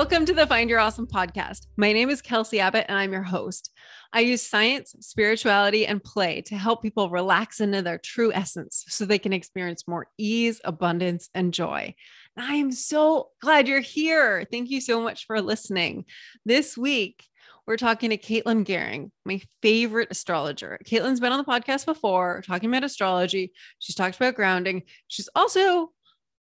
Welcome to the Find Your Awesome podcast. My name is Kelsey Abbott, and I'm your host. I use science, spirituality, and play to help people relax into their true essence so they can experience more ease, abundance, and joy. I am so glad you're here. Thank you so much for listening. This week, we're talking to Caitlin Goehring, my favorite astrologer. Caitlin's been on the podcast before talking about astrology. She's talked about grounding. She's also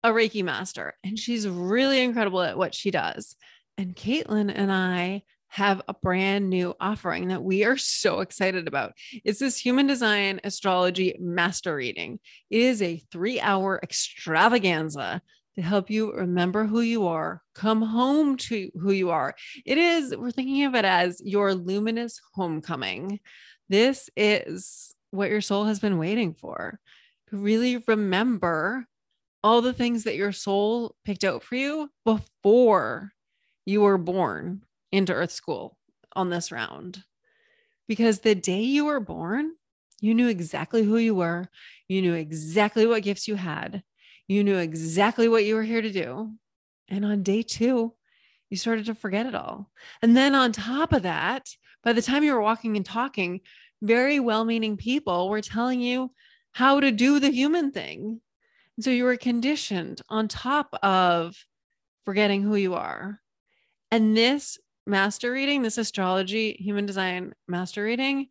a Reiki master, and she's really incredible at what she does. And Caitlin and I have a brand new offering that we are so excited about. It's this human design astrology master reading. It is a three hour extravaganza to help you remember who you are, come home to who you are. It is, we're thinking of it as your luminous homecoming. This is what your soul has been waiting for to really remember all the things that your soul picked out for you before you were born into Earth School on this round. Because the day you were born, you knew exactly who you were, you knew exactly what gifts you had, you knew exactly what you were here to do. And on day two, you started to forget it all. And then on top of that, by the time you were walking and talking, very well meaning people were telling you how to do the human thing so you were conditioned on top of forgetting who you are. And this master reading, this astrology, human design master reading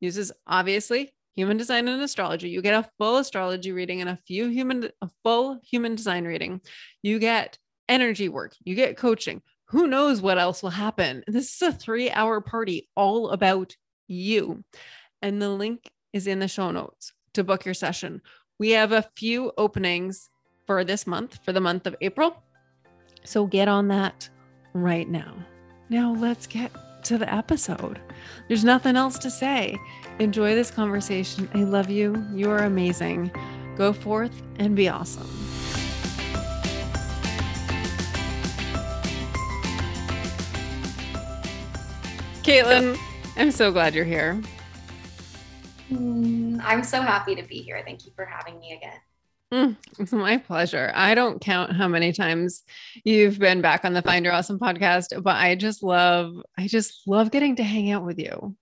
uses obviously human design and astrology. You get a full astrology reading and a few human, a full human design reading. You get energy work, you get coaching. Who knows what else will happen? This is a three hour party all about you. And the link is in the show notes to book your session. We have a few openings for this month, for the month of April. So get on that right now. Now let's get to the episode. There's nothing else to say. Enjoy this conversation. I love you. You are amazing. Go forth and be awesome. Caitlin, I'm so glad you're here. Mm, I'm so happy to be here. Thank you for having me again. Mm, it's my pleasure. I don't count how many times you've been back on the Find Your Awesome podcast, but I just love, I just love getting to hang out with you.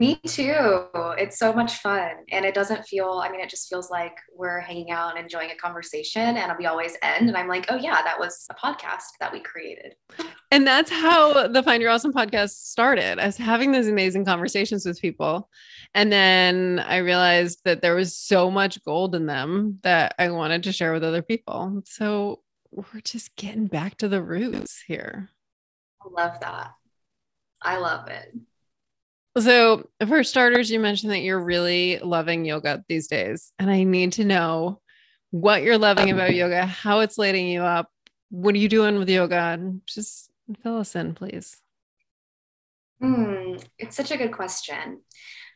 Me too. It's so much fun. And it doesn't feel, I mean, it just feels like we're hanging out and enjoying a conversation. And we always end. And I'm like, oh, yeah, that was a podcast that we created. And that's how the Find Your Awesome podcast started, as having those amazing conversations with people. And then I realized that there was so much gold in them that I wanted to share with other people. So we're just getting back to the roots here. I love that. I love it. So, for starters, you mentioned that you're really loving yoga these days. And I need to know what you're loving about yoga, how it's lighting you up. What are you doing with yoga? And just fill us in, please. Hmm, it's such a good question.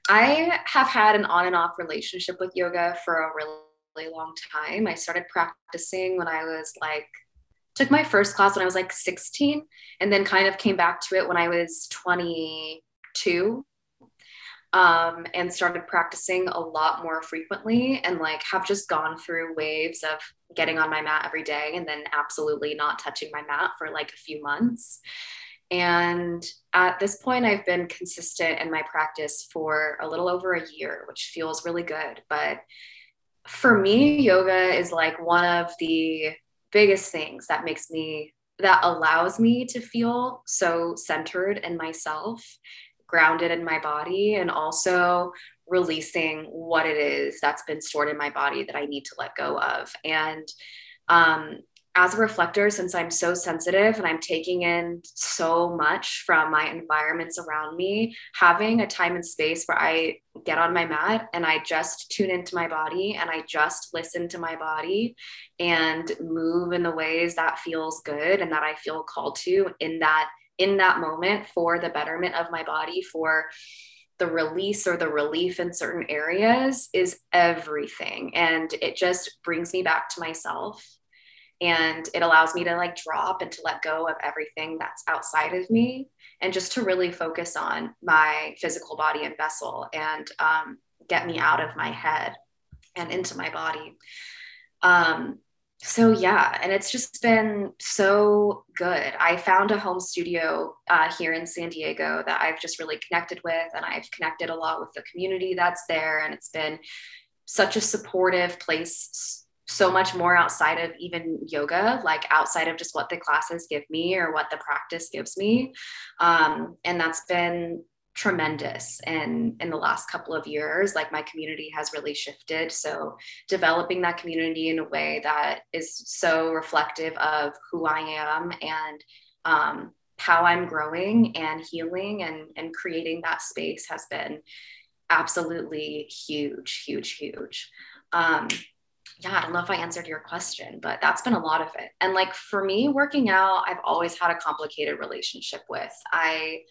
I have had an on and off relationship with yoga for a really long time. I started practicing when I was like, took my first class when I was like 16, and then kind of came back to it when I was 22 um, and started practicing a lot more frequently and like have just gone through waves of getting on my mat every day and then absolutely not touching my mat for like a few months. And at this point, I've been consistent in my practice for a little over a year, which feels really good. But for me, yoga is like one of the biggest things that makes me that allows me to feel so centered in myself grounded in my body and also releasing what it is that's been stored in my body that I need to let go of. And um, as a reflector, since I'm so sensitive and I'm taking in so much from my environments around me, having a time and space where I get on my mat and I just tune into my body and I just listen to my body and move in the ways that feels good and that I feel called to in that in that moment for the betterment of my body, for the release or the relief in certain areas is everything. And it just brings me back to myself. And it allows me to like drop and to let go of everything that's outside of me and just to really focus on my physical body and vessel and um, get me out of my head and into my body. Um, so yeah, and it's just been so good. I found a home studio uh, here in San Diego that I've just really connected with, and I've connected a lot with the community that's there, and it's been such a supportive place. So much more outside of even yoga, like outside of just what the classes give me or what the practice gives me. Um, and that's been tremendous and in the last couple of years like my community has really shifted so developing that community in a way that is so reflective of who i am and um, how i'm growing and healing and and creating that space has been absolutely huge huge huge um, yeah, I don't know if I answered your question, but that's been a lot of it. And like for me, working out, I've always had a complicated relationship with. I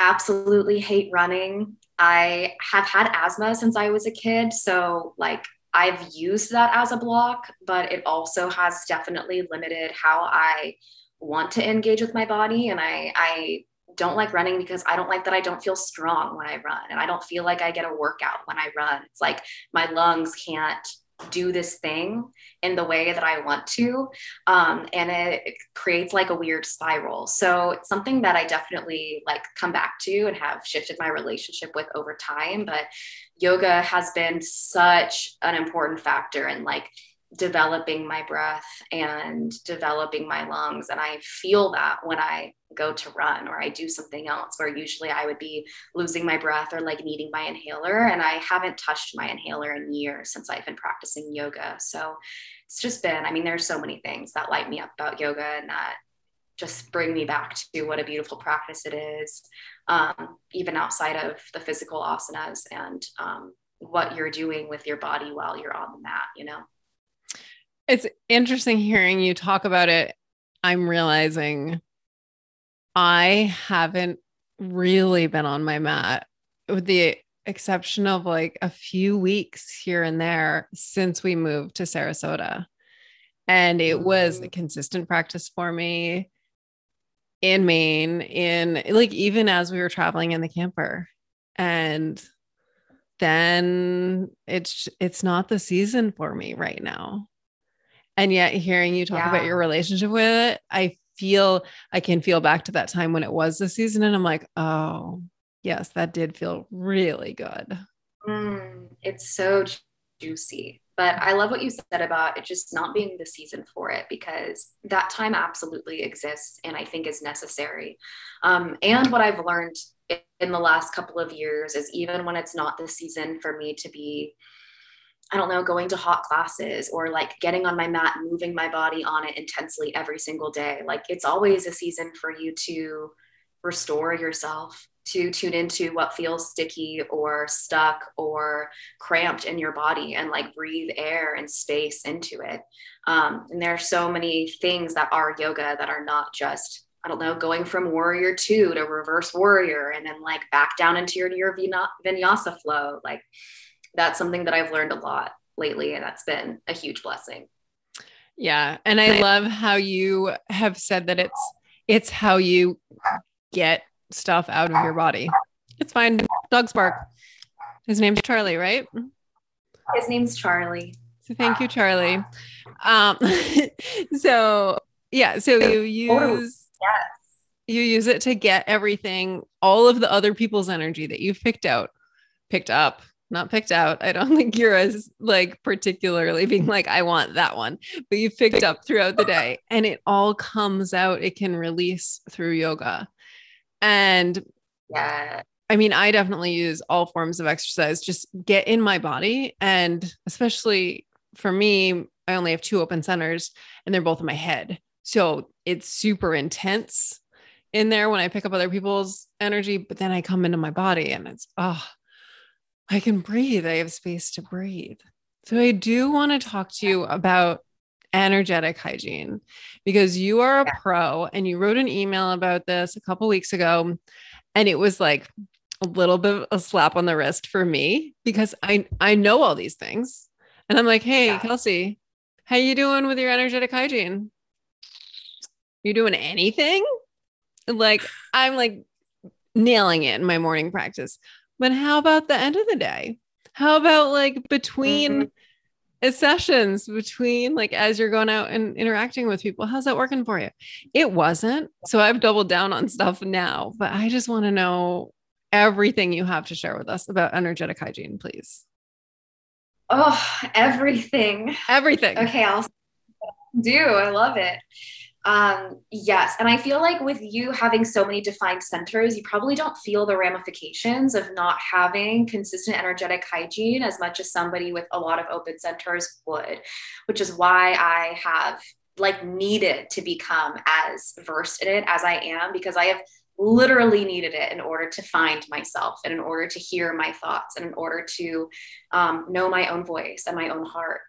absolutely hate running. I have had asthma since I was a kid. So, like, I've used that as a block, but it also has definitely limited how I want to engage with my body. And I, I don't like running because I don't like that I don't feel strong when I run. And I don't feel like I get a workout when I run. It's like my lungs can't do this thing in the way that I want to. Um, and it, it, creates like a weird spiral. So it's something that I definitely like come back to and have shifted my relationship with over time. But yoga has been such an important factor in like developing my breath and developing my lungs. And I feel that when I go to run or I do something else where usually I would be losing my breath or like needing my inhaler. And I haven't touched my inhaler in years since I've been practicing yoga. So it's just been, I mean, there's so many things that light me up about yoga and that just bring me back to what a beautiful practice it is, um, even outside of the physical asanas and um, what you're doing with your body while you're on the mat, you know? It's interesting hearing you talk about it. I'm realizing I haven't really been on my mat with the exception of like a few weeks here and there since we moved to Sarasota. And it was a mm-hmm. consistent practice for me in Maine, in like even as we were traveling in the camper. And then it's it's not the season for me right now. And yet hearing you talk yeah. about your relationship with it, I feel I can feel back to that time when it was the season and I'm like, oh, yes, that did feel really good. Mm, it's so juicy. But I love what you said about it just not being the season for it because that time absolutely exists and I think is necessary. Um, and what I've learned in the last couple of years is even when it's not the season for me to be I don't know, going to hot classes or like getting on my mat, moving my body on it intensely every single day. Like it's always a season for you to restore yourself, to tune into what feels sticky or stuck or cramped in your body and like breathe air and space into it. Um, and there are so many things that are yoga that are not just I don't know, going from warrior two to reverse warrior and then like back down into your, your vinyasa flow. Like that's something that I've learned a lot lately, and that's been a huge blessing. Yeah, and I love how you have said that it's it's how you get stuff out of your body. It's fine. Dog's bark. His name's Charlie, right? His name's Charlie. So thank you, Charlie. Um, so yeah, so you use yes. you use it to get everything, all of the other people's energy that you've picked out, picked up, not picked out. I don't think you're as like particularly being like, I want that one, but you've picked up throughout the day and it all comes out. It can release through yoga. And yeah, I mean, I definitely use all forms of exercise, just get in my body. And especially for me, I only have two open centers and they're both in my head. So it's super intense in there when I pick up other people's energy, but then I come into my body and it's, oh, I can breathe. I have space to breathe. So I do want to talk to you about energetic hygiene because you are a pro and you wrote an email about this a couple weeks ago and it was like a little bit of a slap on the wrist for me because I I know all these things and I'm like, "Hey, yeah. Kelsey, how you doing with your energetic hygiene? You doing anything?" Like I'm like nailing it in my morning practice. But how about the end of the day? How about like between mm-hmm. sessions between like as you're going out and interacting with people. How's that working for you? It wasn't. So I've doubled down on stuff now, but I just want to know everything you have to share with us about energetic hygiene, please. Oh, everything. Everything. Okay, I'll do. I love it. Um, yes. And I feel like with you having so many defined centers, you probably don't feel the ramifications of not having consistent energetic hygiene as much as somebody with a lot of open centers would, which is why I have like needed to become as versed in it as I am because I have literally needed it in order to find myself and in order to hear my thoughts and in order to um, know my own voice and my own heart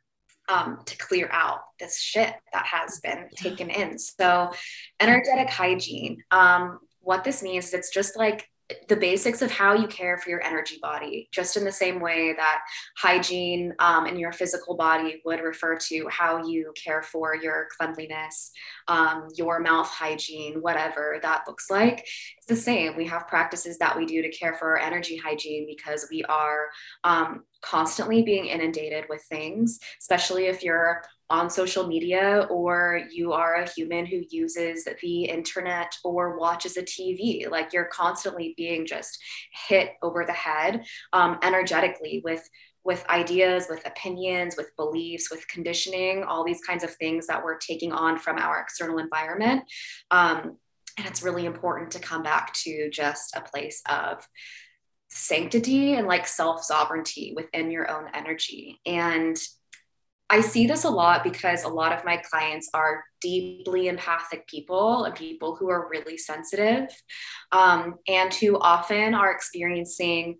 um, to clear out this shit that has been taken in. So, energetic hygiene. Um, what this means is it's just like the basics of how you care for your energy body, just in the same way that hygiene um, in your physical body would refer to how you care for your cleanliness, um, your mouth hygiene, whatever that looks like. It's the same. We have practices that we do to care for our energy hygiene because we are um, constantly being inundated with things, especially if you're on social media or you are a human who uses the internet or watches a TV. Like you're constantly being just hit over the head um, energetically with with ideas, with opinions, with beliefs, with conditioning, all these kinds of things that we're taking on from our external environment. Um, and it's really important to come back to just a place of sanctity and like self sovereignty within your own energy. And I see this a lot because a lot of my clients are deeply empathic people and people who are really sensitive um, and who often are experiencing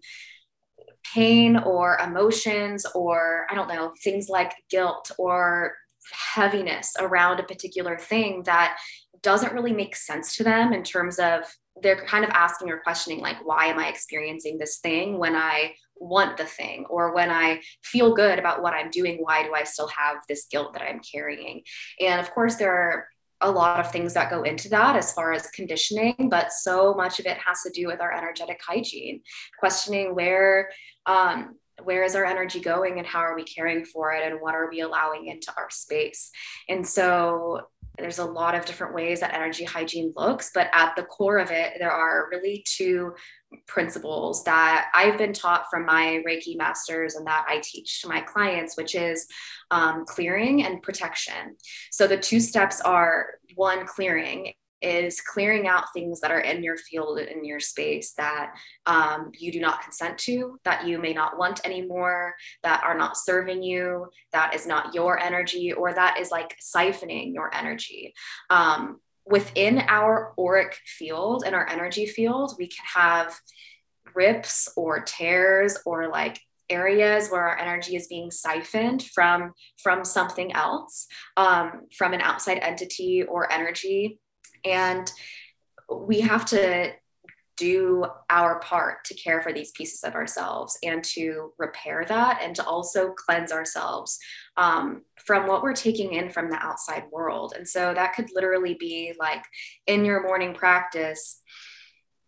pain or emotions or I don't know, things like guilt or heaviness around a particular thing that doesn't really make sense to them in terms of they're kind of asking or questioning like why am i experiencing this thing when i want the thing? Or when i feel good about what i'm doing why do i still have this guilt that i'm carrying? And of course there are a lot of things that go into that as far as conditioning but so much of it has to do with our energetic hygiene questioning where um, where is our energy going and how are we caring for it and what are we allowing into our space? And so there's a lot of different ways that energy hygiene looks, but at the core of it, there are really two principles that I've been taught from my Reiki masters and that I teach to my clients, which is um, clearing and protection. So the two steps are one, clearing is clearing out things that are in your field in your space that um, you do not consent to that you may not want anymore that are not serving you that is not your energy or that is like siphoning your energy. Um, within our auric field and our energy field we can have rips or tears or like areas where our energy is being siphoned from from something else um, from an outside entity or energy and we have to do our part to care for these pieces of ourselves and to repair that and to also cleanse ourselves um, from what we're taking in from the outside world. And so that could literally be like in your morning practice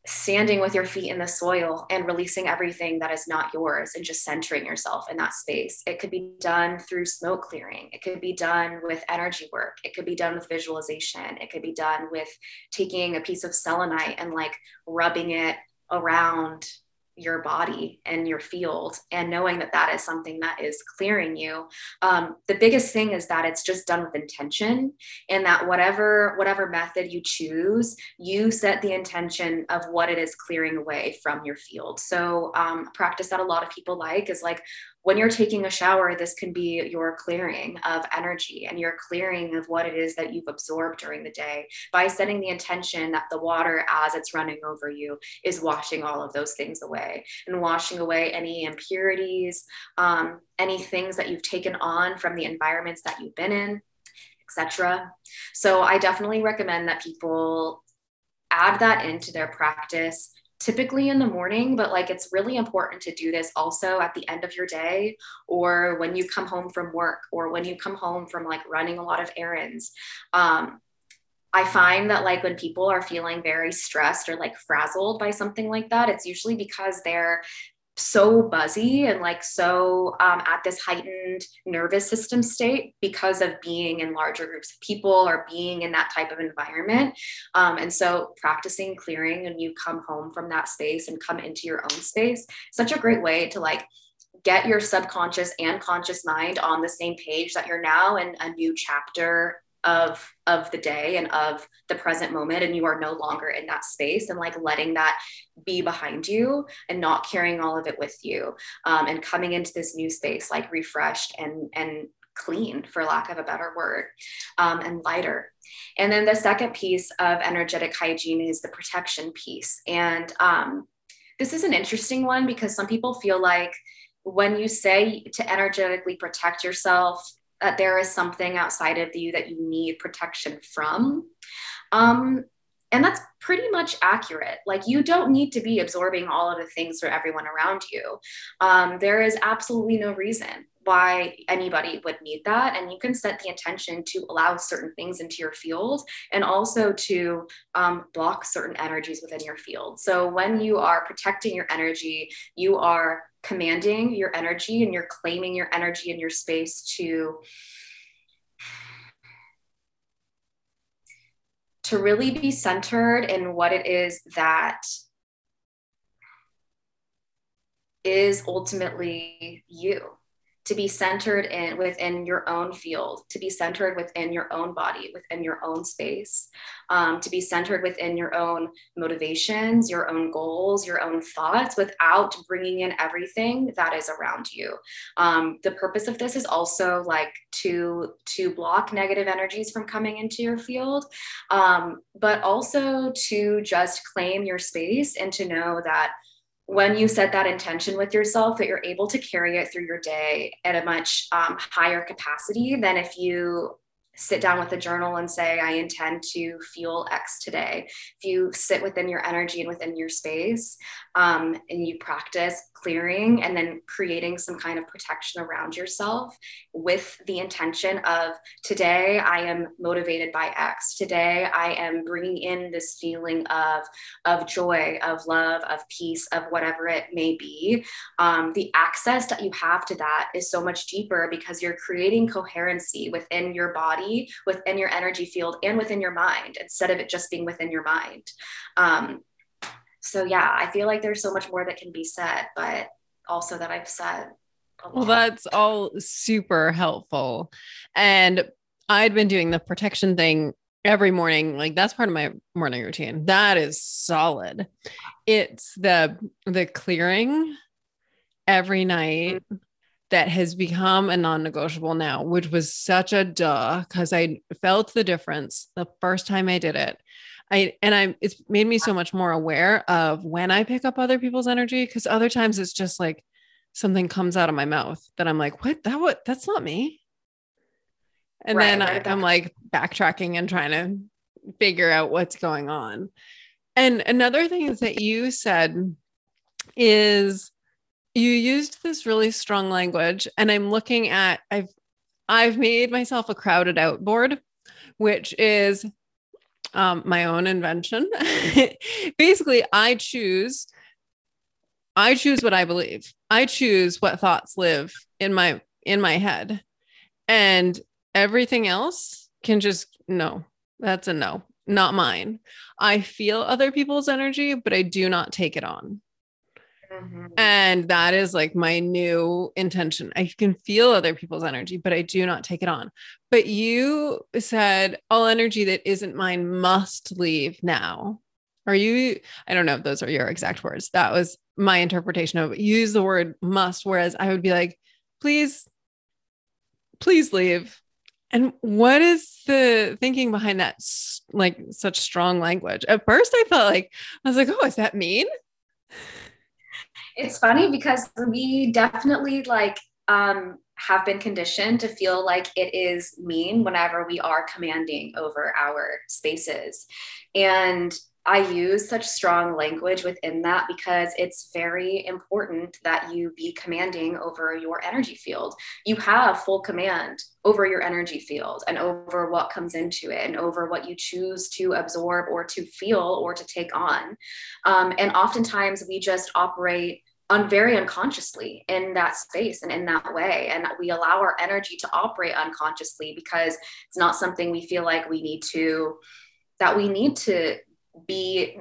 standing with your feet in the soil and releasing everything that is not yours and just centering yourself in that space. It could be done through smoke clearing. It could be done with energy work. It could be done with visualization. It could be done with taking a piece of selenite and like rubbing it around your body and your field and knowing that that is something that is clearing you um, the biggest thing is that it's just done with intention and that whatever whatever method you choose you set the intention of what it is clearing away from your field. So um, practice that a lot of people like is like when you're taking a shower, this can be your clearing of energy and your clearing of what it is that you've absorbed during the day by setting the intention that the water, as it's running over you, is washing all of those things away and washing away any impurities, um, any things that you've taken on from the environments that you've been in, etc. So I definitely recommend that people add that into their practice typically in the morning, but like it's really important to do this also at the end of your day or when you come home from work or when you come home from like running a lot of errands. Um, I find that like when people are feeling very stressed or like frazzled by something like that, it's usually because they're so buzzy and like so um, at this heightened nervous system state because of being in larger groups of people or being in that type of environment. Um, and so practicing clearing and you come home from that space and come into your own space, such a great way to like get your subconscious and conscious mind on the same page that you're now in a new chapter of of the day and of the present moment and you are no longer in that space and like letting that be behind you and not carrying all of it with you um, and coming into this new space like refreshed and and clean for lack of a better word um, and lighter. And then the second piece of energetic hygiene is the protection piece. And um, this is an interesting one because some people feel like when you say to energetically protect yourself that there is something outside of you that you need protection from. Um, and that's pretty much accurate. Like, you don't need to be absorbing all of the things for everyone around you. Um, there is absolutely no reason why anybody would need that. And you can set the intention to allow certain things into your field and also to um, block certain energies within your field. So, when you are protecting your energy, you are commanding your energy and you're claiming your energy and your space to to really be centered in what it is that is ultimately you to be centered in within your own field to be centered within your own body within your own space um, to be centered within your own motivations your own goals your own thoughts without bringing in everything that is around you. Um, the purpose of this is also like to to block negative energies from coming into your field um, but also to just claim your space and to know that when you set that intention with yourself that you're able to carry it through your day at a much um, higher capacity than if you sit down with a journal and say, I intend to feel X today. If you sit within your energy and within your space um, and you practice clearing and then creating some kind of protection around yourself with the intention of today I am motivated by X. Today I am bringing in this feeling of, of joy, of love, of peace, of whatever it may be. Um, the access that you have to that is so much deeper because you're creating coherency within your body, within your energy field, and within your mind instead of it just being within your mind. Um, so yeah i feel like there's so much more that can be said but also that i've said well that's all super helpful. And i'd been doing the protection thing every morning like that's part of my morning routine. That is solid. It's the the clearing every night that has become a non-negotiable now which was such a duh because i felt the difference the first time i did it I and I it's made me so much more aware of when I pick up other people's energy because other times it's just like something comes out of my mouth that I'm like, what that what that's not me. And right, then right, I, I'm like backtracking and trying to figure out what's going on. And another thing is that you said is you used this really strong language and I'm looking at I've I've made myself a crowded out board which is um, my own invention. Basically, I choose. I choose what I believe. I choose what thoughts live in my in my head, and everything else can just no. That's a no, not mine. I feel other people's energy, but I do not take it on. Mm-hmm. And that is like my new intention. I can feel other people's energy, but I do not take it on. But you said all energy that isn't mine must leave now. Are you, I don't know if those are your exact words. That was my interpretation of. Use the word must, whereas I would be like, please, please leave. And what is the thinking behind that, like such strong language? At first, I felt like, I was like, oh, is that mean? It's funny because we definitely like um, have been conditioned to feel like it is mean whenever we are commanding over our spaces. And I use such strong language within that because it's very important that you be commanding over your energy field. You have full command over your energy field and over what comes into it and over what you choose to absorb or to feel or to take on. Um, and oftentimes we just operate un- very unconsciously in that space and in that way. And we allow our energy to operate unconsciously because it's not something we feel like we need to, that we need to be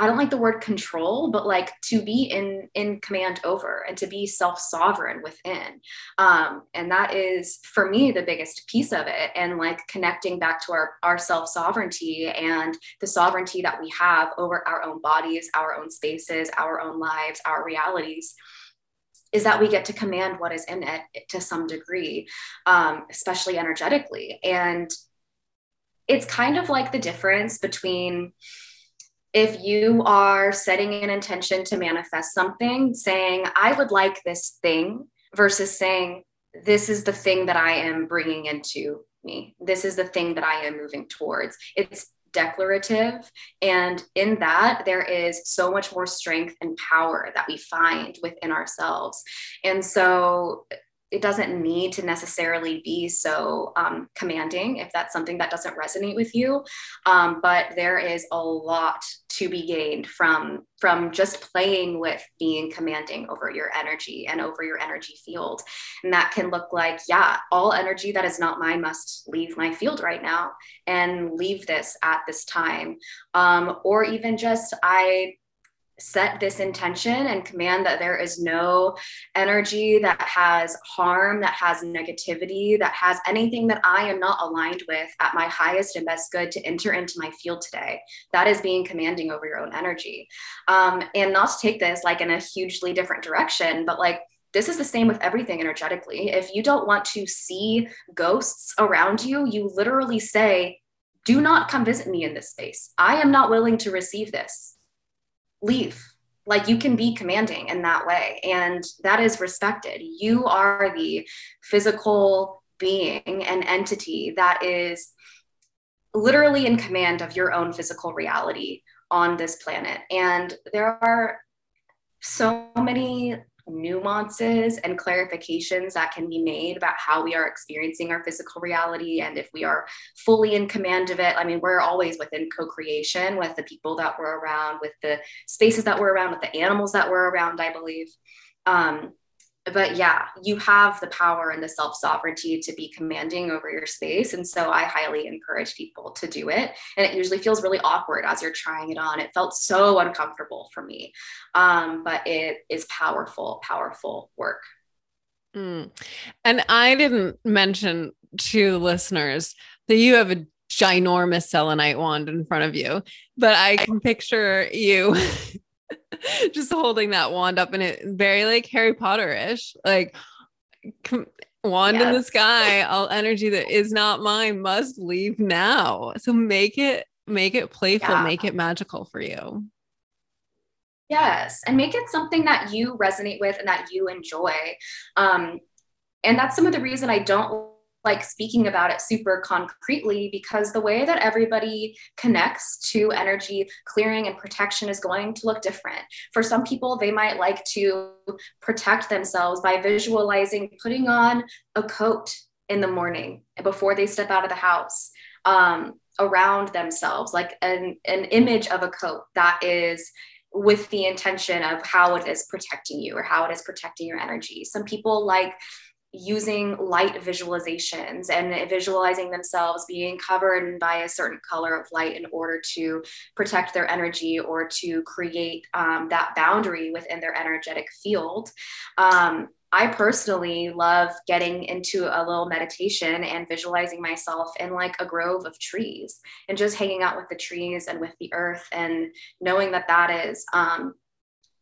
I don't like the word control, but like to be in in command over and to be self sovereign within, um, and that is for me the biggest piece of it. And like connecting back to our our self sovereignty and the sovereignty that we have over our own bodies, our own spaces, our own lives, our realities is that we get to command what is in it to some degree, um, especially energetically. And it's kind of like the difference between if you are setting an intention to manifest something, saying, I would like this thing, versus saying, This is the thing that I am bringing into me. This is the thing that I am moving towards. It's declarative. And in that, there is so much more strength and power that we find within ourselves. And so, it doesn't need to necessarily be so um, commanding if that's something that doesn't resonate with you. Um, but there is a lot to be gained from from just playing with being commanding over your energy and over your energy field. And that can look like yeah all energy that is not mine must leave my field right now and leave this at this time. Um, or even just i set this intention and command that there is no energy that has harm, that has negativity, that has anything that I am not aligned with at my highest and best good to enter into my field today. That is being commanding over your own energy. Um, and not to take this like in a hugely different direction, but like, this is the same with everything energetically. If you don't want to see ghosts around you, you literally say, Do not come visit me in this space. I am not willing to receive this leave. Like you can be commanding in that way and that is respected. You are the physical being and entity that is literally in command of your own physical reality on this planet. And there are so many nuances and clarifications that can be made about how we are experiencing our physical reality and if we are fully in command of it. I mean, we're always within co creation with the people that we're around, with the spaces that we're around, with the animals that we're around, I believe. Um, but yeah, you have the power and the self sovereignty to be commanding over your space. And so I highly encourage people to do it. And it usually feels really awkward as you're trying it on. It felt so uncomfortable for me. Um, but it is powerful, powerful work. Mm. And I didn't mention to listeners that you have a ginormous selenite wand in front of you, but I can picture you just holding that wand up and it very like Harry Potter-ish, like com- wand yes. in the sky, all energy that is not mine must leave now. So make it make it playful, yeah. make it magical for you. Yes, and make it something that you resonate with and that you enjoy. Um, and that's some of the reason I don't like speaking about it super concretely because the way that everybody connects to energy clearing and protection is going to look different. For some people, they might like to protect themselves by visualizing putting on a coat in the morning before they step out of the house. Um, around themselves like an, an image of a coat that is with the intention of how it is protecting you or how it is protecting your energy. Some people like using light visualizations and visualizing themselves being covered by a certain color of light in order to protect their energy or to create um, that boundary within their energetic field. Um, I personally love getting into a little meditation and visualizing myself in like a grove of trees and just hanging out with the trees and with the earth and knowing that that is um,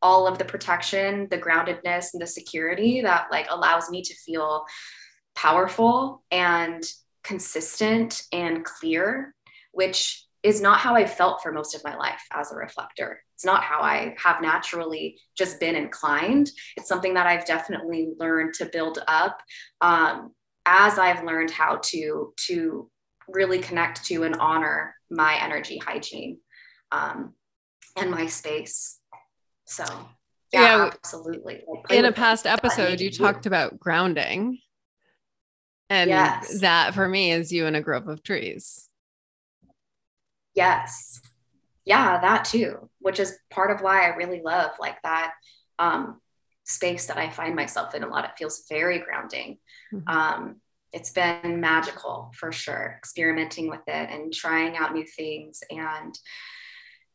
all of the protection, the groundedness, and the security that like allows me to feel powerful and consistent and clear, which is not how I felt for most of my life as a reflector. It's not how I have naturally just been inclined. It's something that I've definitely learned to build up um, as I've learned how to to really connect to and honor my energy hygiene um, and my space. So, yeah, yeah absolutely. Like, in a past episode, you talked about grounding. And yes. that for me is you in a grove of trees. Yes. Yeah, that too, which is part of why I really love like that um space that I find myself in a lot. It feels very grounding. Mm-hmm. Um, it's been magical for sure, experimenting with it and trying out new things and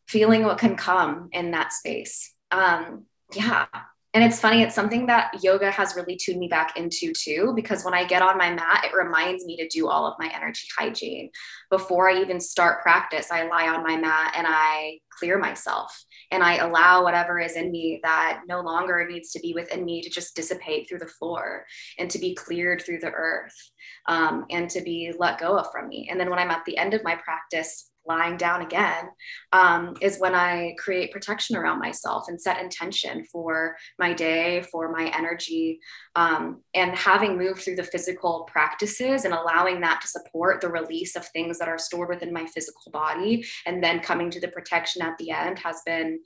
feeling what can come in that space. Um, yeah, and it's funny, it's something that yoga has really tuned me back into too, because when I get on my mat, it reminds me to do all of my energy hygiene. Before I even start practice, I lie on my mat and I clear myself and I allow whatever is in me that no longer needs to be within me to just dissipate through the floor and to be cleared through the earth um, and to be let go of from me. And then when I'm at the end of my practice, lying down again um, is when I create protection around myself and set intention for my day, for my energy. Um, and having moved through the physical practices and allowing that to support the release of things that are stored within my physical body, and then coming to the protection at the end has been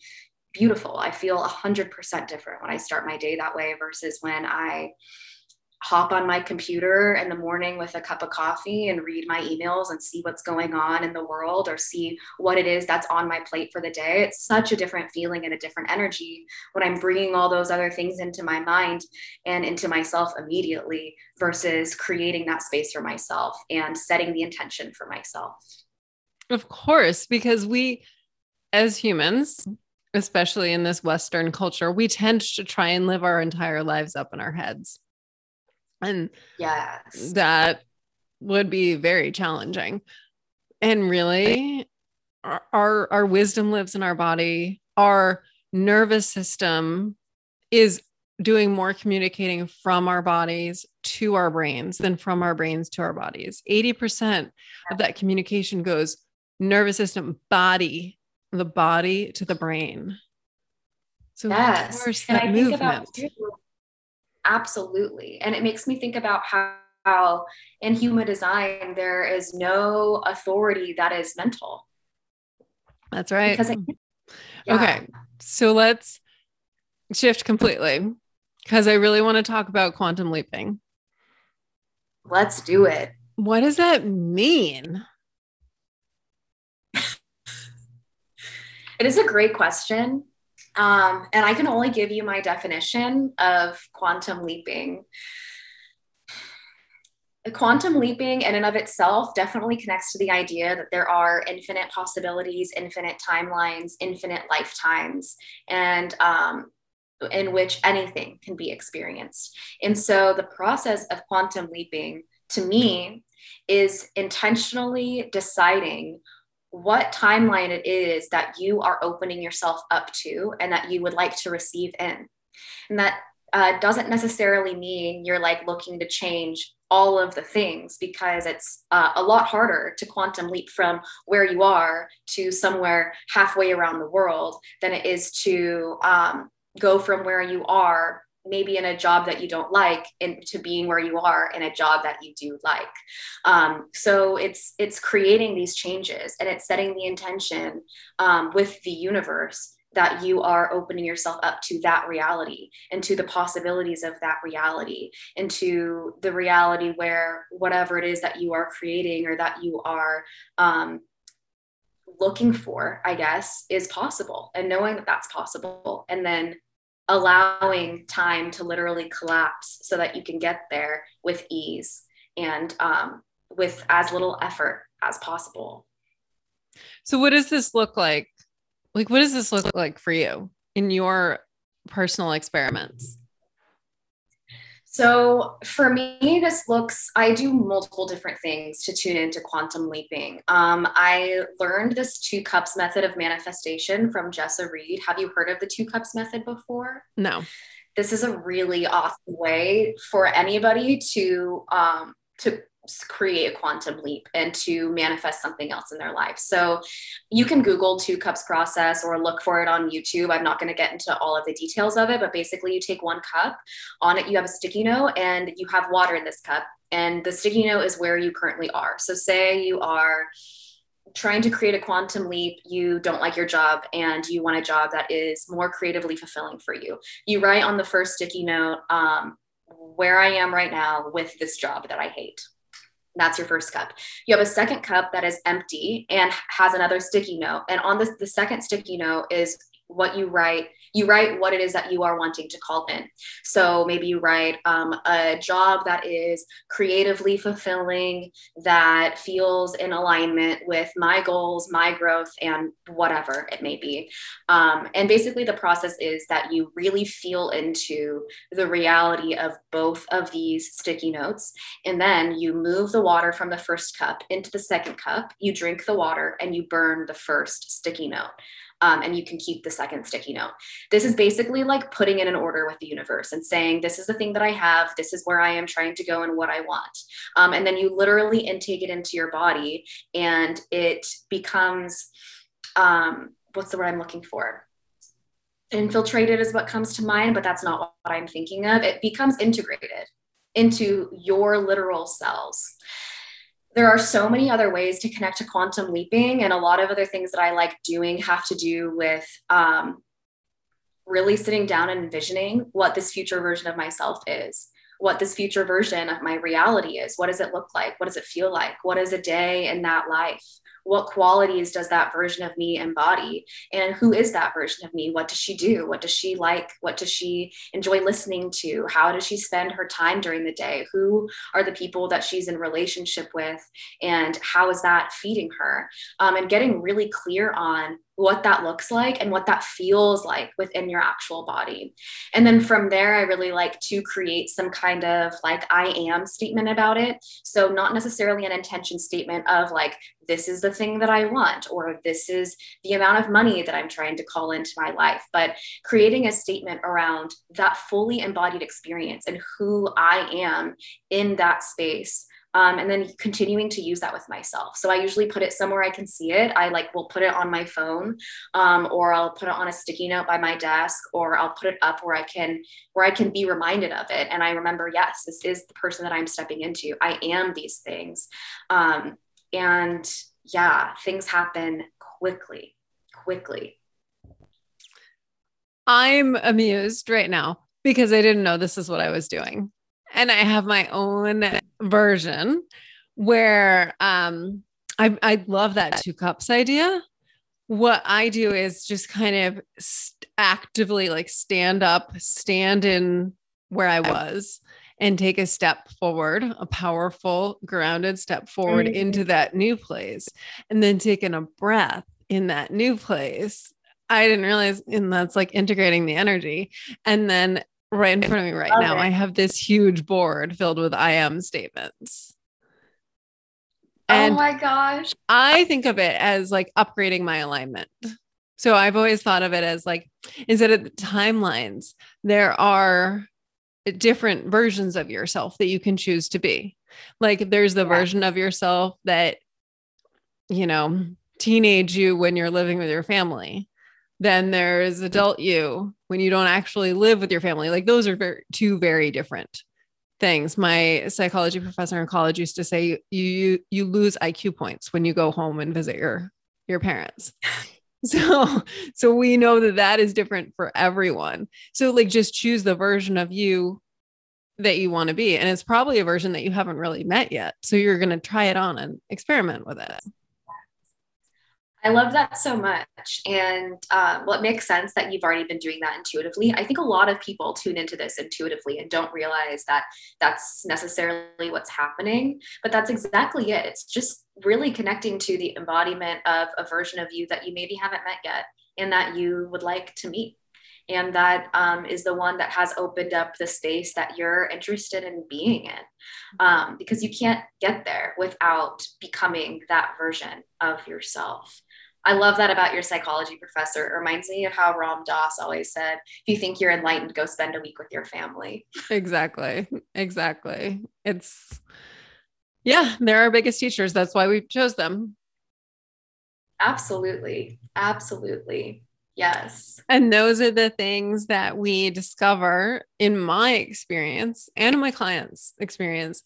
beautiful. I feel 100% different when I start my day that way versus when I hop on my computer in the morning with a cup of coffee and read my emails and see what's going on in the world or see what it is that's on my plate for the day. It's such a different feeling and a different energy when I'm bringing all those other things into my mind and into myself immediately versus creating that space for myself and setting the intention for myself. Of course, because we as humans, especially in this Western culture, we tend to try and live our entire lives up in our heads and yes. that would be very challenging. And really, our, our, our wisdom lives in our body. Our nervous system is doing more communicating from our bodies to our brains than from our brains to our bodies. 80% of that communication goes nervous system, body, the body to the brain. So, yes. of course, that movement. Too, Absolutely. And it makes me think about how, how in human design there is no authority that is mental. That's right. It, hmm. yeah. Okay. So let's shift completely because I really want to talk about quantum leaping. Let's do it. What does that mean? it is a great question. Um, and I can only give you my definition of quantum leaping. Quantum leaping, in and of itself, definitely connects to the idea that there are infinite possibilities, infinite timelines, infinite lifetimes, and um, in which anything can be experienced. And so, the process of quantum leaping, to me, is intentionally deciding what timeline it is that you are opening yourself up to and that you would like to receive in. And that uh, doesn't necessarily mean you're like looking to change all of the things because it's uh, a lot harder to quantum leap from where you are to somewhere halfway around the world than it is to um, go from where you are maybe in a job that you don't like into being where you are in a job that you do like. Um, so it's it's creating these changes and it's setting the intention um, with the universe that you are opening yourself up to that reality and to the possibilities of that reality and to the reality where whatever it is that you are creating or that you are um, looking for i guess is possible and knowing that that's possible. And then allowing time to literally collapse so that you can get there with ease and um, with as little effort as possible. So, what does this look like? Like, what does this look like for you in your personal experiments? So for me, this looks, I do multiple different things to tune into quantum leaping. Um, I learned this two cups method of manifestation from Jessa Reed. Have you heard of the two cups method before? No. This is a really awesome way for anybody to um, to create a quantum leap and to manifest something else in their life. So you can Google two cups process or look for it on YouTube. I'm not going to get into all of the details of it, but basically you take one cup, on it you have a sticky note and you have water in this cup. And the sticky note is where you currently are. So say you are trying to create a quantum leap, you don't like your job and you want a job that is more creatively fulfilling for you. You write on the first sticky note, um, where I am right now with this job that I hate that's your first cup. You have a second cup that is empty and has another sticky note. And on this, the second sticky note is what you write you write what it is that you are wanting to call in. So maybe you write um, a job that is creatively fulfilling that feels in alignment with my goals my growth and whatever it may be. Um, and basically the process is that you really feel into the reality of both of these sticky notes and then you move the water from the first cup into the second cup you drink the water and you burn the first sticky note um, and you can keep the second sticky note. This is basically like putting in an order with the universe and saying, This is the thing that I have, this is where I am trying to go and what I want. Um, and then you literally intake it into your body and it becomes um, what's the word I'm looking for? Infiltrated is what comes to mind, but that's not what I'm thinking of. It becomes integrated into your literal cells there are so many other ways to connect to quantum leaping and a lot of other things that i like doing have to do with um, really sitting down and envisioning what this future version of myself is what this future version of my reality is what does it look like what does it feel like what is a day in that life what qualities does that version of me embody? And who is that version of me? What does she do? What does she like? What does she enjoy listening to? How does she spend her time during the day? Who are the people that she's in relationship with? And how is that feeding her? Um, and getting really clear on what that looks like and what that feels like within your actual body. And then from there, I really like to create some kind of like I am statement about it. So, not necessarily an intention statement of like, this is the thing that I want, or this is the amount of money that I'm trying to call into my life, but creating a statement around that fully embodied experience and who I am in that space um, and then continuing to use that with myself. So I usually put it somewhere I can see it. I like will put it on my phone, um, or I'll put it on a sticky note by my desk, or I'll put it up where I can where I can be reminded of it. And I remember, yes, this is the person that I'm stepping into. I am these things, um, and yeah, things happen quickly, quickly. I'm amused right now because I didn't know this is what I was doing and I have my own version where um I I love that two cups idea. What I do is just kind of actively like stand up, stand in where I was and take a step forward, a powerful, grounded step forward mm-hmm. into that new place, and then taking a breath in that new place. I didn't realize, and that's like integrating the energy. And then right in front of me right Love now. It. I have this huge board filled with I am statements. Oh and oh my gosh. I think of it as like upgrading my alignment. So I've always thought of it as like instead of the timelines, there are different versions of yourself that you can choose to be. Like there's the yeah. version of yourself that, you know, teenage you when you're living with your family. Then there's adult you when you don't actually live with your family. Like those are very, two very different things. My psychology professor in college used to say you, you you lose IQ points when you go home and visit your your parents. So so we know that that is different for everyone. So like just choose the version of you that you want to be and it's probably a version that you haven't really met yet. So you're going to try it on and experiment with it. I love that so much. And uh, well, it makes sense that you've already been doing that intuitively. I think a lot of people tune into this intuitively and don't realize that that's necessarily what's happening. But that's exactly it. It's just really connecting to the embodiment of a version of you that you maybe haven't met yet and that you would like to meet. And that um, is the one that has opened up the space that you're interested in being in. Um, because you can't get there without becoming that version of yourself. I love that about your psychology professor. It reminds me of how Ram Dass always said, if you think you're enlightened, go spend a week with your family. Exactly. Exactly. It's, yeah, they're our biggest teachers. That's why we chose them. Absolutely. Absolutely. Yes. And those are the things that we discover in my experience and in my clients' experience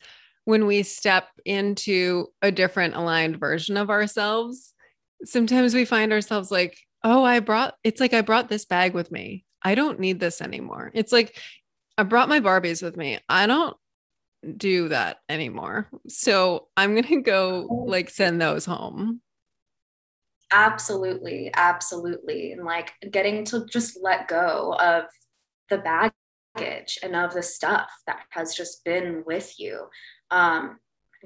when we step into a different aligned version of ourselves sometimes we find ourselves like, oh, I brought, it's like I brought this bag with me. I don't need this anymore. It's like I brought my Barbies with me. I don't do that anymore. So I'm going to go like send those home. Absolutely, absolutely. And like getting to just let go of the baggage and of the stuff that has just been with you. Um,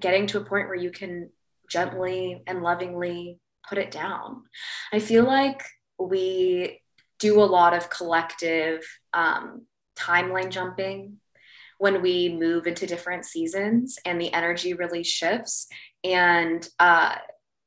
getting to a point where you can gently and lovingly put it down. I feel like we do a lot of collective um, timeline jumping when we move into different seasons and the energy really shifts. And uh,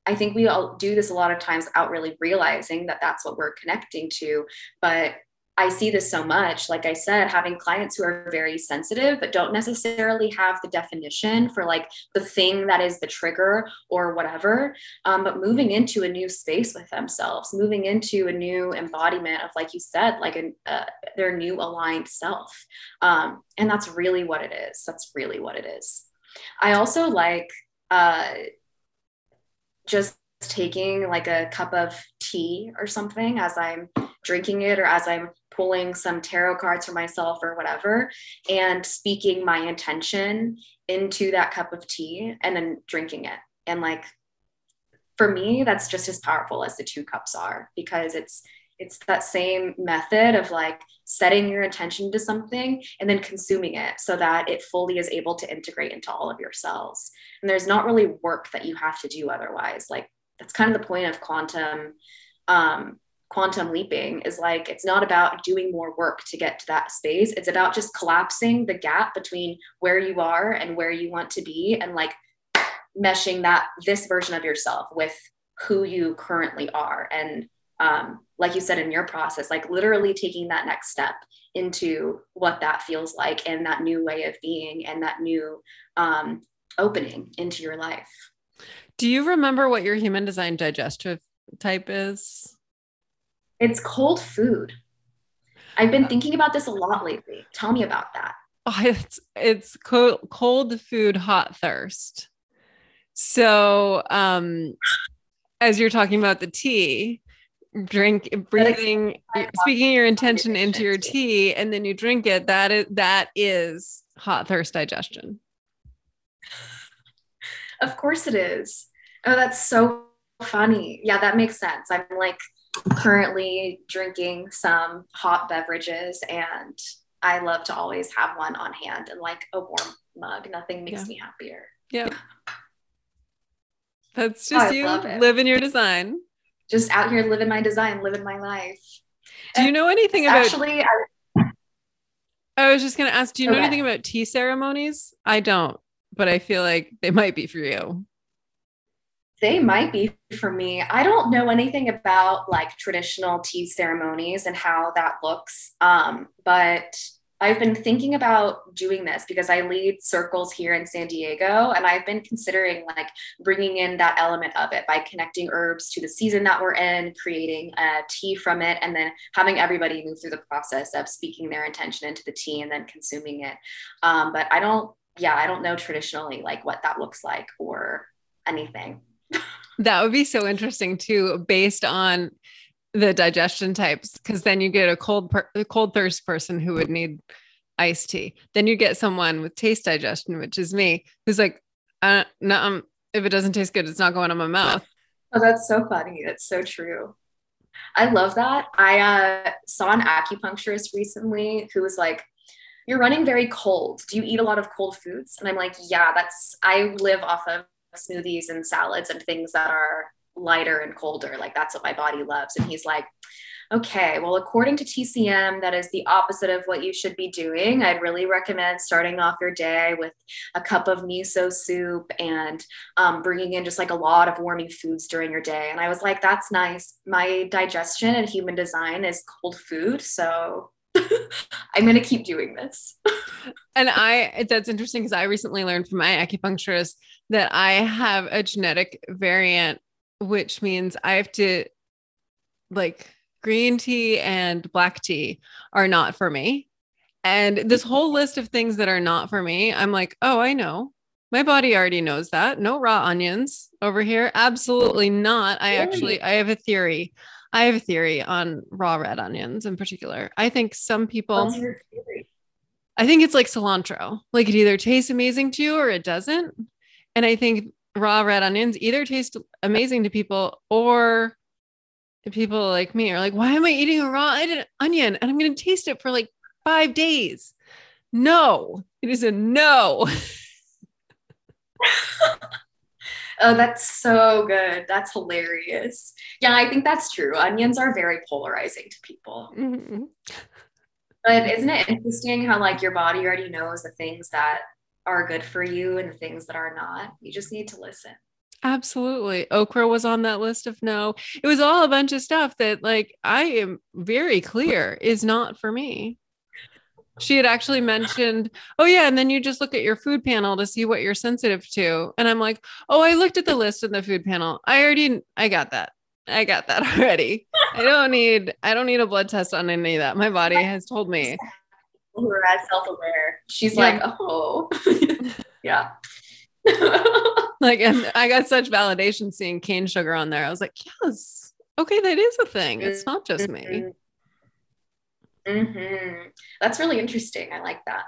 I think we all do this a lot of times without really realizing that that's what we're connecting to. But I see this so much. Like I said, having clients who are very sensitive, but don't necessarily have the definition for like the thing that is the trigger or whatever. Um, but moving into a new space with themselves, moving into a new embodiment of, like you said, like an, uh, their new aligned self. Um, and that's really what it is. That's really what it is. I also like uh, just taking like a cup of tea or something as I'm drinking it or as I'm pulling some tarot cards for myself or whatever and speaking my intention into that cup of tea and then drinking it. And like for me, that's just as powerful as the two cups are because it's it's that same method of like setting your attention to something and then consuming it so that it fully is able to integrate into all of your cells. And there's not really work that you have to do otherwise. Like that's kind of the point of quantum um, quantum leaping is like it's not about doing more work to get to that space. It's about just collapsing the gap between where you are and where you want to be and like meshing that this version of yourself with who you currently are. And um, like you said in your process like literally taking that next step into what that feels like and that new way of being and that new um, opening into your life. Do you remember what your human design digestive type is? It's cold food. I've been thinking about this a lot lately. Tell me about that. Oh, it's it's cold, cold food, hot thirst. So, um, as you're talking about the tea, drink, breathing, speaking your intention into your tea, and then you drink it. That is that is hot thirst digestion. Of course it is. Oh, that's so funny. Yeah, that makes sense. I'm like currently drinking some hot beverages and I love to always have one on hand and like a warm mug. Nothing makes yeah. me happier. Yeah. That's oh, just oh, you living your design. Just out here living my design, living my life. Do you know anything about actually I, I was just gonna ask, do you know anything about tea ceremonies? I don't but I feel like they might be for you. They might be for me. I don't know anything about like traditional tea ceremonies and how that looks. Um, but I've been thinking about doing this because I lead circles here in San Diego and I've been considering like bringing in that element of it by connecting herbs to the season that we're in, creating a tea from it, and then having everybody move through the process of speaking their intention into the tea and then consuming it. Um, but I don't yeah, I don't know traditionally like what that looks like or anything. That would be so interesting too, based on the digestion types, because then you get a cold, per- cold thirst person who would need iced tea. Then you get someone with taste digestion, which is me, who's like, uh, no, if it doesn't taste good, it's not going in my mouth. Oh, that's so funny. That's so true. I love that. I uh, saw an acupuncturist recently who was like, you're running very cold. Do you eat a lot of cold foods? And I'm like, yeah, that's, I live off of smoothies and salads and things that are lighter and colder. Like that's what my body loves. And he's like, okay, well, according to TCM, that is the opposite of what you should be doing. I'd really recommend starting off your day with a cup of miso soup and um, bringing in just like a lot of warming foods during your day. And I was like, that's nice. My digestion and human design is cold food. So I'm going to keep doing this. and I, that's interesting because I recently learned from my acupuncturist that I have a genetic variant, which means I have to like green tea and black tea are not for me. And this whole list of things that are not for me, I'm like, oh, I know. My body already knows that. No raw onions over here. Absolutely not. I actually I have a theory I have a theory on raw red onions in particular. I think some people I think it's like cilantro. Like it either tastes amazing to you or it doesn't. And I think raw red onions either taste amazing to people or people like me are like, why am I eating a raw onion and I'm going to taste it for like five days? No, it is a no. oh, that's so good. That's hilarious. Yeah, I think that's true. Onions are very polarizing to people. Mm-hmm. But isn't it interesting how like your body already knows the things that are good for you and the things that are not? You just need to listen. Absolutely. Okra was on that list of no. It was all a bunch of stuff that like I am very clear is not for me. She had actually mentioned, oh yeah, and then you just look at your food panel to see what you're sensitive to. And I'm like, oh, I looked at the list in the food panel. I already I got that. I got that already. I don't need I don't need a blood test on any of that. My body has told me. Who are as self-aware. She's yeah. like, oh yeah. like and I got such validation seeing cane sugar on there. I was like, yes, okay, that is a thing. It's not just me. Mm-hmm. Mm-hmm. That's really interesting. I like that.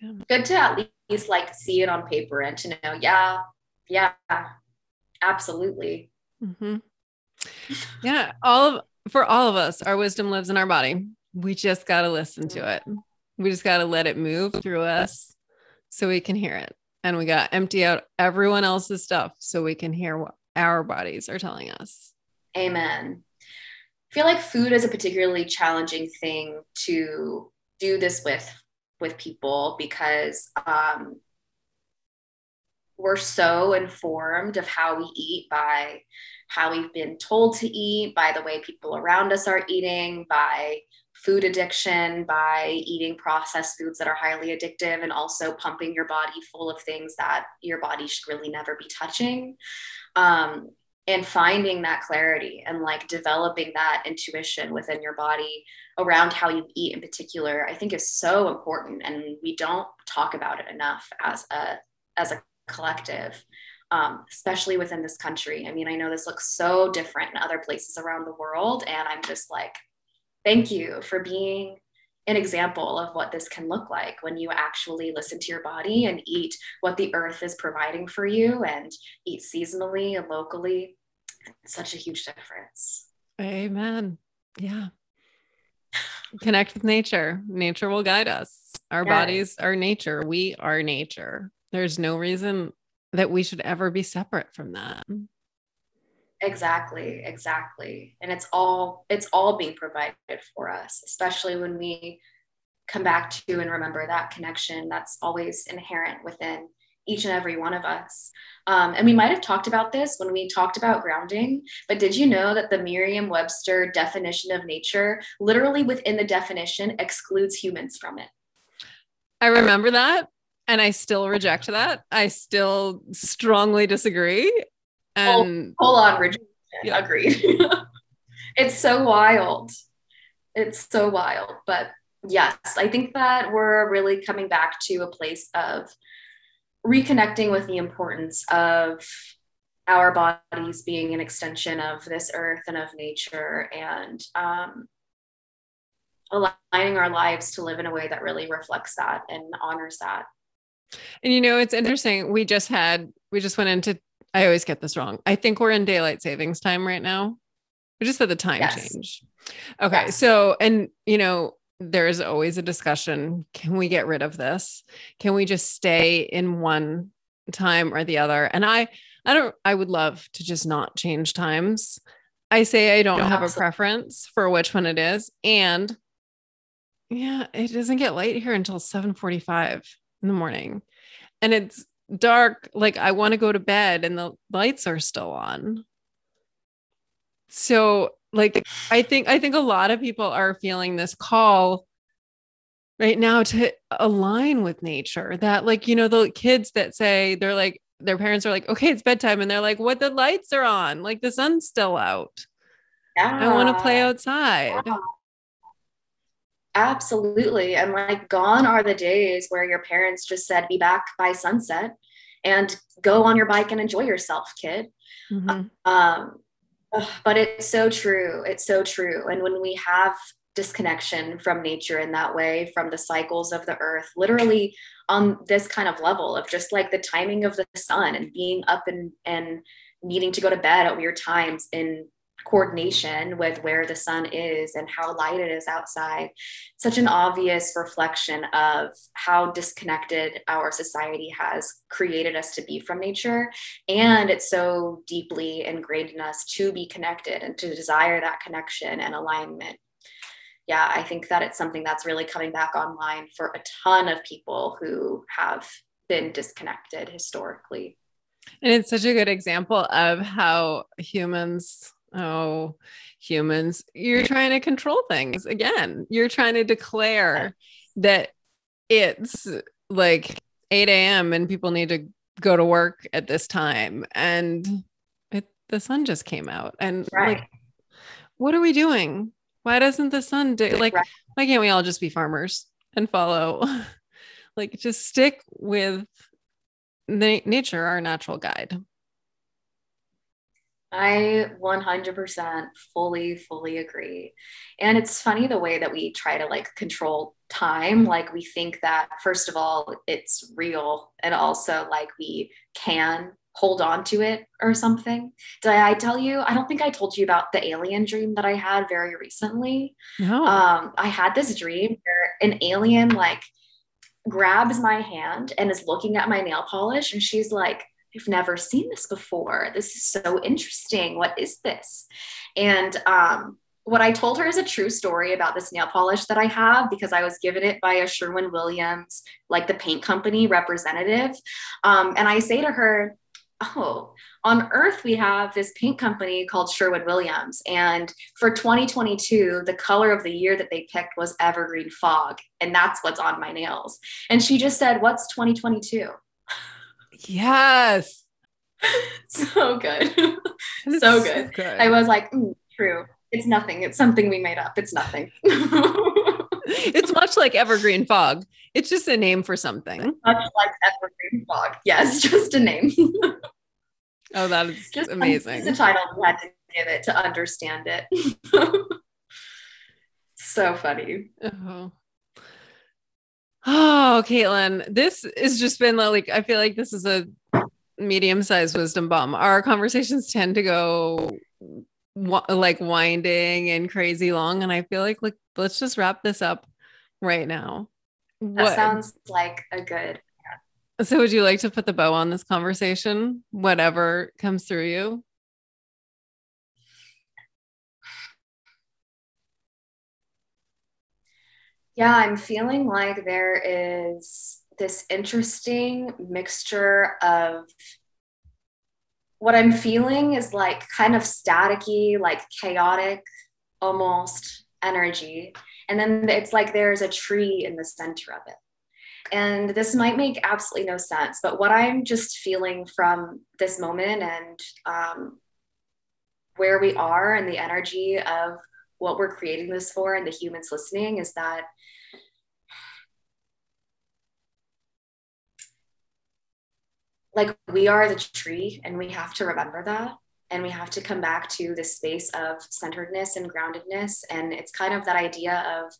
Yeah. Good to at least like see it on paper and to know, yeah, yeah, absolutely. Mm-hmm. Yeah, all of for all of us, our wisdom lives in our body. We just got to listen to it. We just got to let it move through us so we can hear it. And we got empty out everyone else's stuff so we can hear what our bodies are telling us. Amen. Feel like food is a particularly challenging thing to do this with with people because um, we're so informed of how we eat by how we've been told to eat, by the way people around us are eating, by food addiction, by eating processed foods that are highly addictive, and also pumping your body full of things that your body should really never be touching. Um, and finding that clarity and like developing that intuition within your body around how you eat in particular i think is so important and we don't talk about it enough as a as a collective um, especially within this country. I mean i know this looks so different in other places around the world and i'm just like thank you for being an example of what this can look like when you actually listen to your body and eat what the earth is providing for you and eat seasonally and locally. It's such a huge difference. Amen. Yeah. Connect with nature. Nature will guide us. Our yes. bodies are nature. We are nature. There's no reason that we should ever be separate from that. Exactly, exactly. And it's all it's all being provided for us, especially when we come back to and remember that connection that's always inherent within each and every one of us. Um, and we might have talked about this when we talked about grounding, but did you know that the Merriam Webster definition of nature, literally within the definition, excludes humans from it? I remember that. And I still reject that. I still strongly disagree. And hold, on, Bridget. Yeah. Agreed. it's so wild. It's so wild. But yes, I think that we're really coming back to a place of reconnecting with the importance of our bodies being an extension of this earth and of nature and um, aligning our lives to live in a way that really reflects that and honors that. And you know, it's interesting. We just had, we just went into I always get this wrong. I think we're in daylight savings time right now. We just said the time yes. change. Okay. Yes. So, and you know, there's always a discussion. Can we get rid of this? Can we just stay in one time or the other? And I, I don't, I would love to just not change times. I say I don't have absolutely. a preference for which one it is. And yeah, it doesn't get light here until 7:45 in the morning. And it's dark like i want to go to bed and the lights are still on so like i think i think a lot of people are feeling this call right now to align with nature that like you know the kids that say they're like their parents are like okay it's bedtime and they're like what the lights are on like the sun's still out yeah. i want to play outside yeah. Absolutely. And like, gone are the days where your parents just said, be back by sunset and go on your bike and enjoy yourself, kid. Mm-hmm. Um, but it's so true. It's so true. And when we have disconnection from nature in that way, from the cycles of the earth, literally on this kind of level of just like the timing of the sun and being up and, and needing to go to bed at weird times in coordination with where the sun is and how light it is outside such an obvious reflection of how disconnected our society has created us to be from nature. And it's so deeply ingrained in us to be connected and to desire that connection and alignment. Yeah i think that it's something that's really coming back online for a ton of people who have been disconnected historically. And it's such a good example of how humans oh, humans, you're trying to control things again. You're trying to declare that it's like 8 a.m. and people need to go to work at this time. And it, the sun just came out. And right. like, what are we doing? Why doesn't the sun do like, right. why can't we all just be farmers and follow? like, just stick with na- nature, our natural guide. I 100% fully, fully agree. And it's funny the way that we try to like control time. Like we think that, first of all, it's real. And also, like, we can hold on to it or something. Did I tell you? I don't think I told you about the alien dream that I had very recently. No. Um, I had this dream where an alien, like, grabs my hand and is looking at my nail polish and she's like I've never seen this before. This is so interesting. What is this? And um, what I told her is a true story about this nail polish that I have because I was given it by a Sherwin Williams, like the paint company representative. Um, and I say to her, Oh, on Earth, we have this paint company called Sherwin Williams. And for 2022, the color of the year that they picked was evergreen fog. And that's what's on my nails. And she just said, What's 2022? Yes. so good. so good. good. I was like, mm, true. It's nothing. It's something we made up. It's nothing. it's much like evergreen fog. It's just a name for something. Much like evergreen fog. Yes, just a name. oh, that is just amazing. The title we had to give it to understand it. so funny. Oh. Oh, Caitlin, this has just been like, I feel like this is a medium sized wisdom bomb. Our conversations tend to go like winding and crazy long. And I feel like, like, let's just wrap this up right now. That what? sounds like a good. So, would you like to put the bow on this conversation? Whatever comes through you. Yeah, I'm feeling like there is this interesting mixture of what I'm feeling is like kind of staticky, like chaotic almost energy. And then it's like there's a tree in the center of it. And this might make absolutely no sense, but what I'm just feeling from this moment and um, where we are and the energy of what we're creating this for and the humans listening is that like we are the tree and we have to remember that. And we have to come back to this space of centeredness and groundedness. And it's kind of that idea of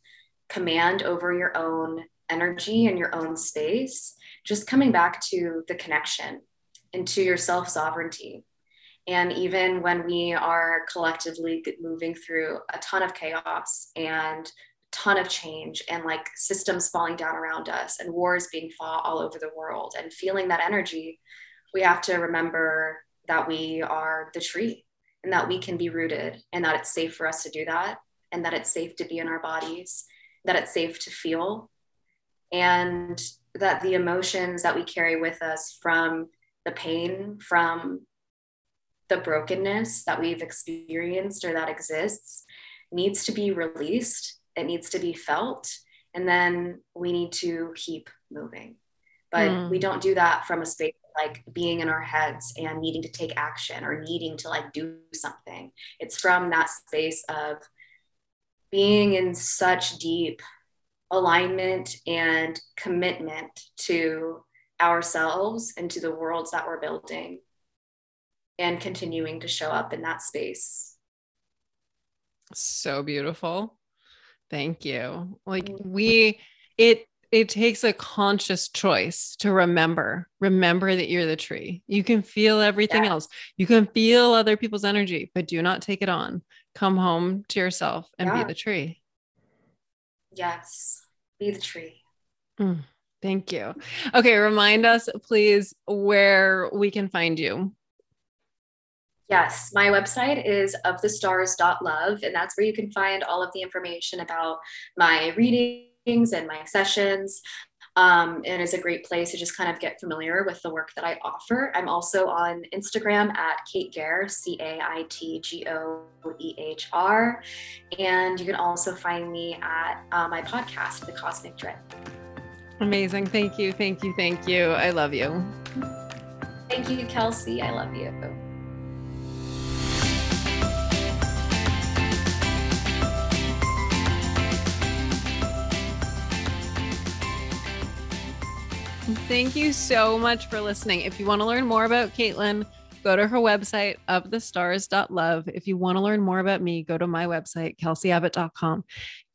command over your own energy and your own space just coming back to the connection and to your self sovereignty and even when we are collectively moving through a ton of chaos and ton of change and like systems falling down around us and wars being fought all over the world and feeling that energy, we have to remember that we are the tree and that we can be rooted and that it's safe for us to do that and that it's safe to be in our bodies, that it's safe to feel, and that the emotions that we carry with us from the pain, from the brokenness that we've experienced or that exists needs to be released. It needs to be felt. And then we need to keep moving. But mm. we don't do that from a space like being in our heads and needing to take action or needing to like do something. It's from that space of being in such deep alignment and commitment to ourselves and to the worlds that we're building and continuing to show up in that space. So beautiful. Thank you. Like we it it takes a conscious choice to remember remember that you're the tree. You can feel everything else. You can feel other people's energy but do not take it on. Come home to yourself and yeah. be the tree. Yes. Be the tree. Mm, thank you. Okay remind us please where we can find you Yes, my website is ofthestars.love, and that's where you can find all of the information about my readings and my sessions. Um, and it's a great place to just kind of get familiar with the work that I offer. I'm also on Instagram at Cait Goehr, C A I T G O E H R. And you can also find me at uh, my podcast, The Cosmic Drip. Amazing. Thank you. Thank you. Thank you. I love you. Thank you, Kelsey. I love you. Thank you so much for listening. If you want to learn more about Caitlin, go to her website, ofthestars.love. If you want to learn more about me, go to my website, kelseyabbott.com.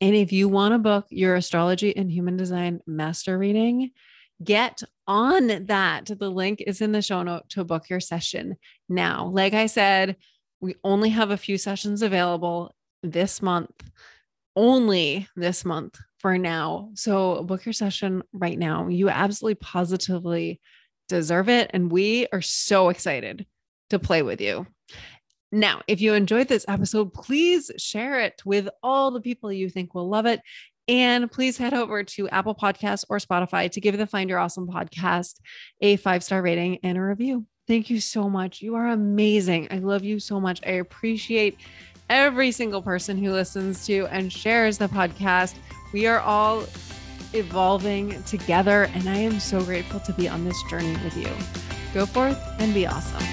And if you want to book your astrology and human design master reading, get on that. The link is in the show note to book your session now. Like I said, we only have a few sessions available this month, only this month for now. So book your session right now. You absolutely positively deserve it. And we are so excited to play with you. Now, if you enjoyed this episode, please share it with all the people you think will love it. And please head over to Apple Podcasts or Spotify to give the Find Your Awesome podcast a five star rating and a review. Thank you so much. You are amazing. I love you so much. I appreciate every single person who listens to and shares the podcast. We are all evolving together, and I am so grateful to be on this journey with you. Go forth and be awesome.